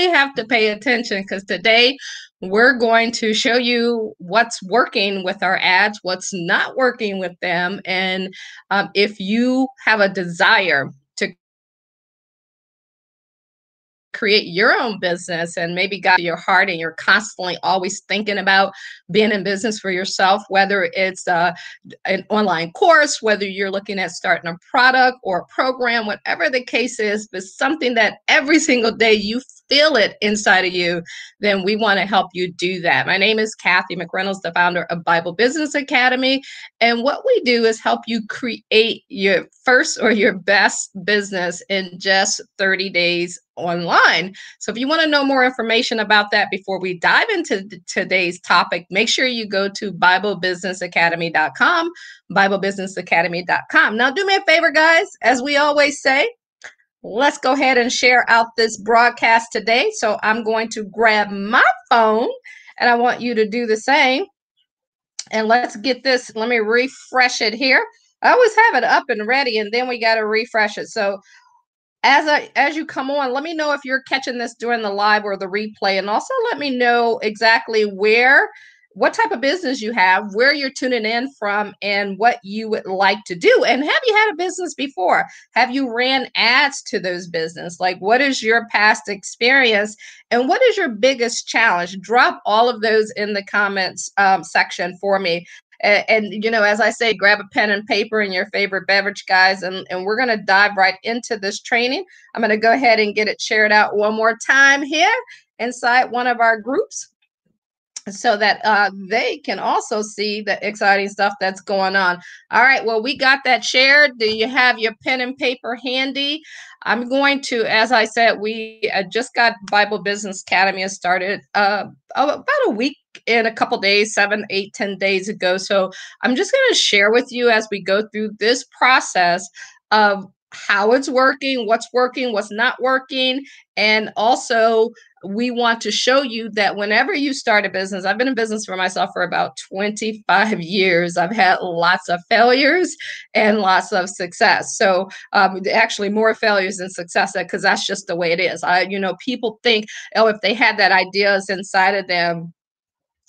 really have to pay attention because today we're going to show you what's working with our ads, what's not working with them. And um, if you have a desire to create your own business and maybe got your heart and you're constantly always thinking about being in business for yourself whether it's uh, an online course whether you're looking at starting a product or a program whatever the case is but something that every single day you feel it inside of you, then we want to help you do that. My name is Kathy McReynolds, the founder of Bible Business Academy. And what we do is help you create your first or your best business in just 30 days online. So if you want to know more information about that before we dive into today's topic, make sure you go to BibleBusinessAcademy.com, BibleBusinessAcademy.com. Now, do me a favor, guys, as we always say, let's go ahead and share out this broadcast today. So I'm going to grab my phone and I want you to do the same. And let's get this, let me refresh it here. I always have it up and ready and then we got to refresh it. So as I as you come on, let me know if you're catching this during the live or the replay and also let me know exactly where what type of business you have, where you're tuning in from, and what you would like to do. And have you had a business before? Have you ran ads to those business? Like, what is your past experience, and what is your biggest challenge? Drop all of those in the comments um, section for me. And, and, you know, as I say, grab a pen and paper and your favorite beverage, guys, and, and we're going to dive right into this training. I'm going to go ahead and get it shared out one more time here inside one of our groups so that uh, they can also see the exciting stuff that's going on. All right, well, we got that shared. Do you have your pen and paper handy? I'm going to, as I said, we uh, just got Bible Business Academy started uh, about a week in a couple days, seven, eight, ten days ago. So I'm just going to share with you as we go through this process of how it's working, what's working, what's not working, and also we want to show you that whenever you start a business, I've been in business for myself for about 25 years. I've had lots of failures and lots of success. So, um, actually, more failures than success because that's just the way it is. I, you know, people think, oh, if they had that ideas inside of them,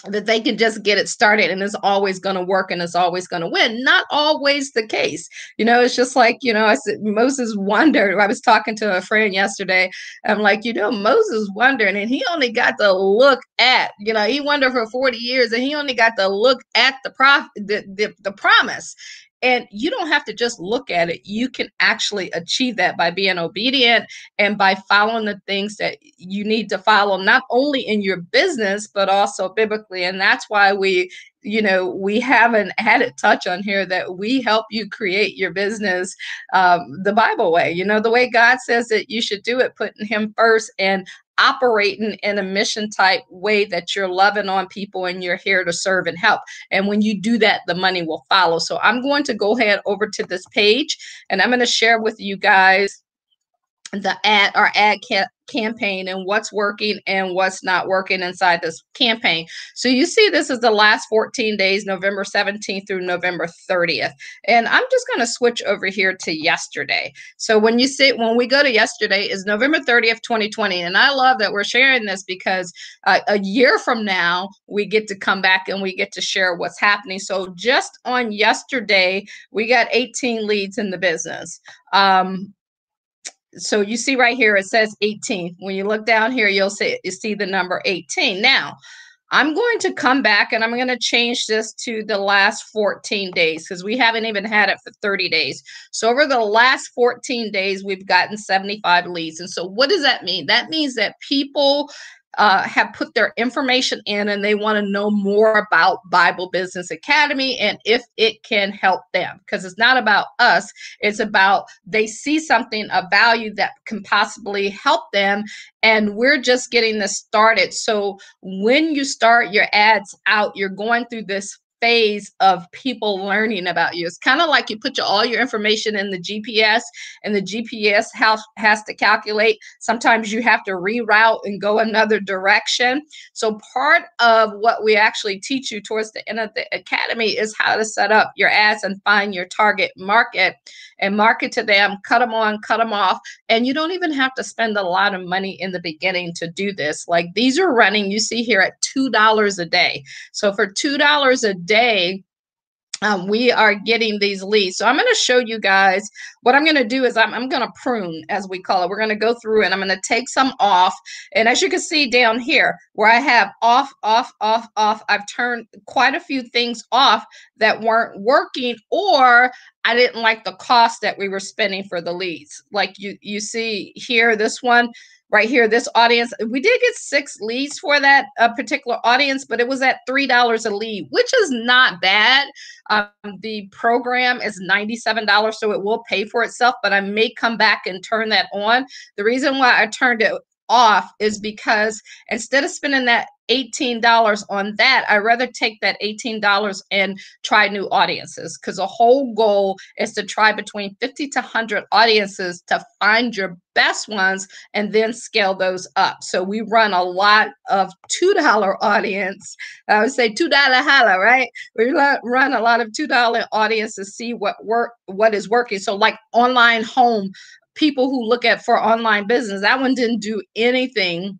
that they can just get it started and it's always going to work and it's always going to win. Not always the case. You know, it's just like, you know, I said Moses wondered. I was talking to a friend yesterday. I'm like, you know, Moses wondered and he only got to look at, you know, he wondered for 40 years and he only got to look at the prof the, the, the promise. And you don't have to just look at it. You can actually achieve that by being obedient and by following the things that you need to follow, not only in your business, but also biblically. And that's why we, you know, we have an added touch on here that we help you create your business um, the Bible way, you know, the way God says that you should do it, putting Him first and operating in a mission type way that you're loving on people and you're here to serve and help. And when you do that, the money will follow. So I'm going to go ahead over to this page and I'm going to share with you guys the ad our ad campaign and what's working and what's not working inside this campaign. So you see this is the last 14 days, November 17th through November 30th. And I'm just going to switch over here to yesterday. So when you see when we go to yesterday is November 30th, 2020. And I love that we're sharing this because uh, a year from now we get to come back and we get to share what's happening. So just on yesterday, we got 18 leads in the business. Um, so you see right here, it says 18. When you look down here, you'll see, you see the number 18. Now, I'm going to come back and I'm going to change this to the last 14 days because we haven't even had it for 30 days. So over the last 14 days, we've gotten 75 leads. And so what does that mean? That means that people uh, have put their information in and they want to know more about Bible Business Academy and if it can help them. Because it's not about us, it's about they see something of value that can possibly help them. And we're just getting this started. So when you start your ads out, you're going through this phase of people learning about you. It's kind of like you put your, all your information in the GPS and the GPS has, has to calculate. Sometimes you have to reroute and go another direction. So part of what we actually teach you towards the end of the academy is how to set up your ads and find your target market and market to them, cut them on, cut them off. And you don't even have to spend a lot of money in the beginning to do this. Like these are running, you see here at $2 a day. So for $2 a day, um, we are getting these leads. So I'm going to show you guys what I'm going to do is I'm, I'm going to prune, as we call it. We're going to go through and I'm going to take some off. And as you can see down here, where I have off, off, off, off, I've turned quite a few things off that weren't working or I didn't like the cost that we were spending for the leads. Like you, you see here, this one, right here, this audience, we did get six leads for that uh, particular audience, but it was at $3 a lead, which is not bad. Um, the program is $97, so it will pay for itself, but I may come back and turn that on. The reason why I turned it off is because instead of spending that $18 on that, I'd rather take that $18 and try new audiences because the whole goal is to try between 50 to 100 audiences to find your best ones and then scale those up. So we run a lot of $2 audience. I would say $2 holla, right? We run a lot of $2 audience to see what work what is working. So like online home people who look at for online business. That one didn't do anything.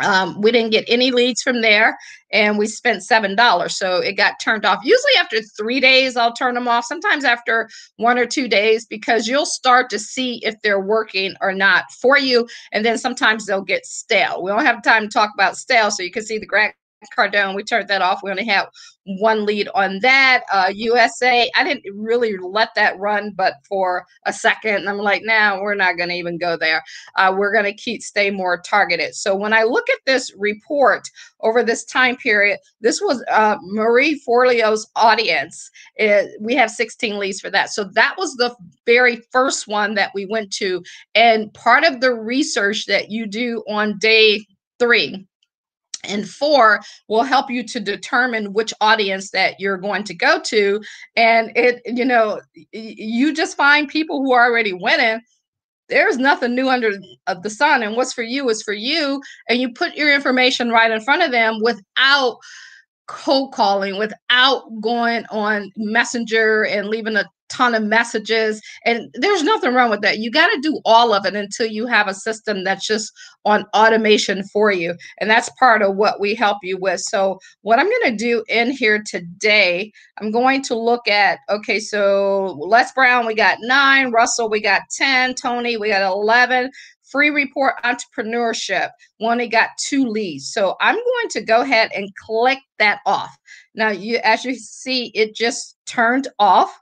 Um, we didn't get any leads from there and we spent seven dollars so it got turned off usually after three days i'll turn them off sometimes after one or two days because you'll start to see if they're working or not for you and then sometimes they'll get stale we don't have time to talk about stale so you can see the grant Cardone, we turned that off. We only have one lead on that. Uh, USA, I didn't really let that run, but for a second, I'm like, now we're not going to even go there. Uh, we're going to keep stay more targeted. So when I look at this report over this time period, this was uh, Marie Forleo's audience. It, we have 16 leads for that. So that was the very first one that we went to. And part of the research that you do on day three and four will help you to determine which audience that you're going to go to. And it you know you just find people who are already winning. There's nothing new under the sun and what's for you is for you. And you put your information right in front of them without cold calling without going on messenger and leaving a ton of messages and there's nothing wrong with that. You got to do all of it until you have a system that's just on automation for you and that's part of what we help you with. So what i'm going to do in here today i'm going to look at okay so les brown we got nine russell we got 10 tony we got 11 free report entrepreneurship only got two leads. So i'm going to go ahead and click that off. Now you as you see it just turned off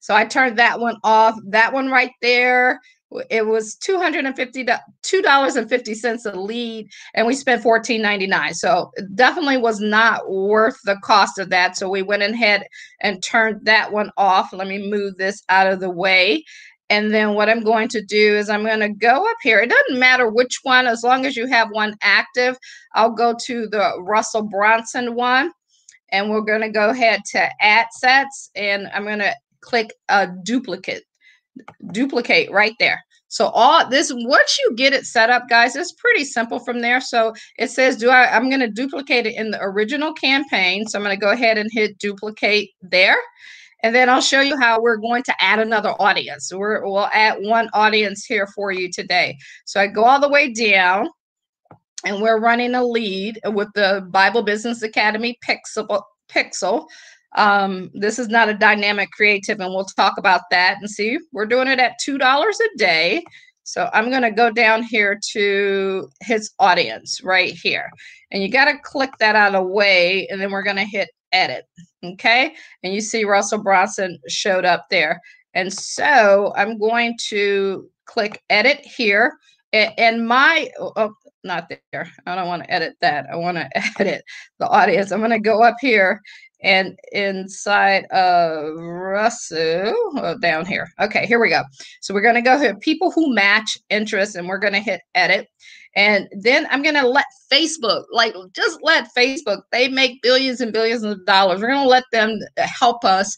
so I turned that one off. That one right there, it was $250 $2.50 a lead and we spent $14.99. So definitely was not worth the cost of that. So we went ahead and turned that one off. Let me move this out of the way. And then what I'm going to do is I'm going to go up here. It doesn't matter which one, as long as you have one active. I'll go to the Russell Brunson one and we're going to go ahead to ad sets and I'm going to click a duplicate, duplicate right there. So all this, once you get it set up, guys, it's pretty simple from there. So it says, do I, I'm going to duplicate it in the original campaign. So I'm going to go ahead and hit duplicate there. And then I'll show you how we're going to add another audience. We're, we'll add one audience here for you today. So I go all the way down and we're running a lead with the Bible Business Academy Pixel. Pixel. Um, this is not a dynamic creative, and we'll talk about that and see. We're doing it at $2 a day. So I'm going to go down here to his audience right here. And you got to click that out of way, and then we're going to hit edit. Okay. And you see Russell Brunson showed up there. And so I'm going to click edit here. And my, oh, not there. I don't want to edit that. I want to edit the audience. I'm going to go up here and inside of Russell oh, down here. Okay, here we go. So we're going to go here, people who match interests, and we're going to hit edit. And then I'm going to let Facebook, like just let Facebook, they make billions and billions of dollars. We're going to let them help us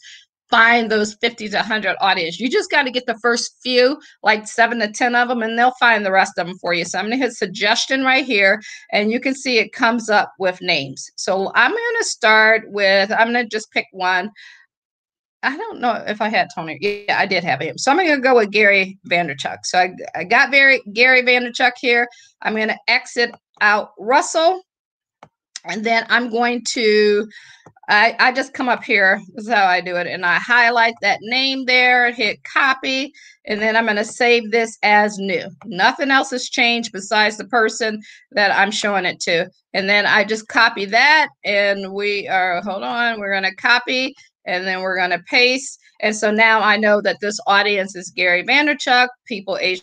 find those 50 to 100 audience. You just got to get the first few, like seven to 10 of them, and they'll find the rest of them for you. So I'm going to hit suggestion right here, and you can see it comes up with names. So I'm going to start with, I'm going to just pick one. I don't know if I had Tony. Yeah, I did have him. So I'm going to go with Gary Vaynerchuk. So I, I got very, Gary Vaynerchuk here. I'm going to exit out Russell. And then I'm going to I, I just come up here. This is how I do it. And I highlight that name there, hit copy, and then I'm going to save this as new. Nothing else has changed besides the person that I'm showing it to. And then I just copy that and we are, hold on, we're going to copy and then we're going to paste. And so now I know that this audience is Gary Vaynerchuk, people age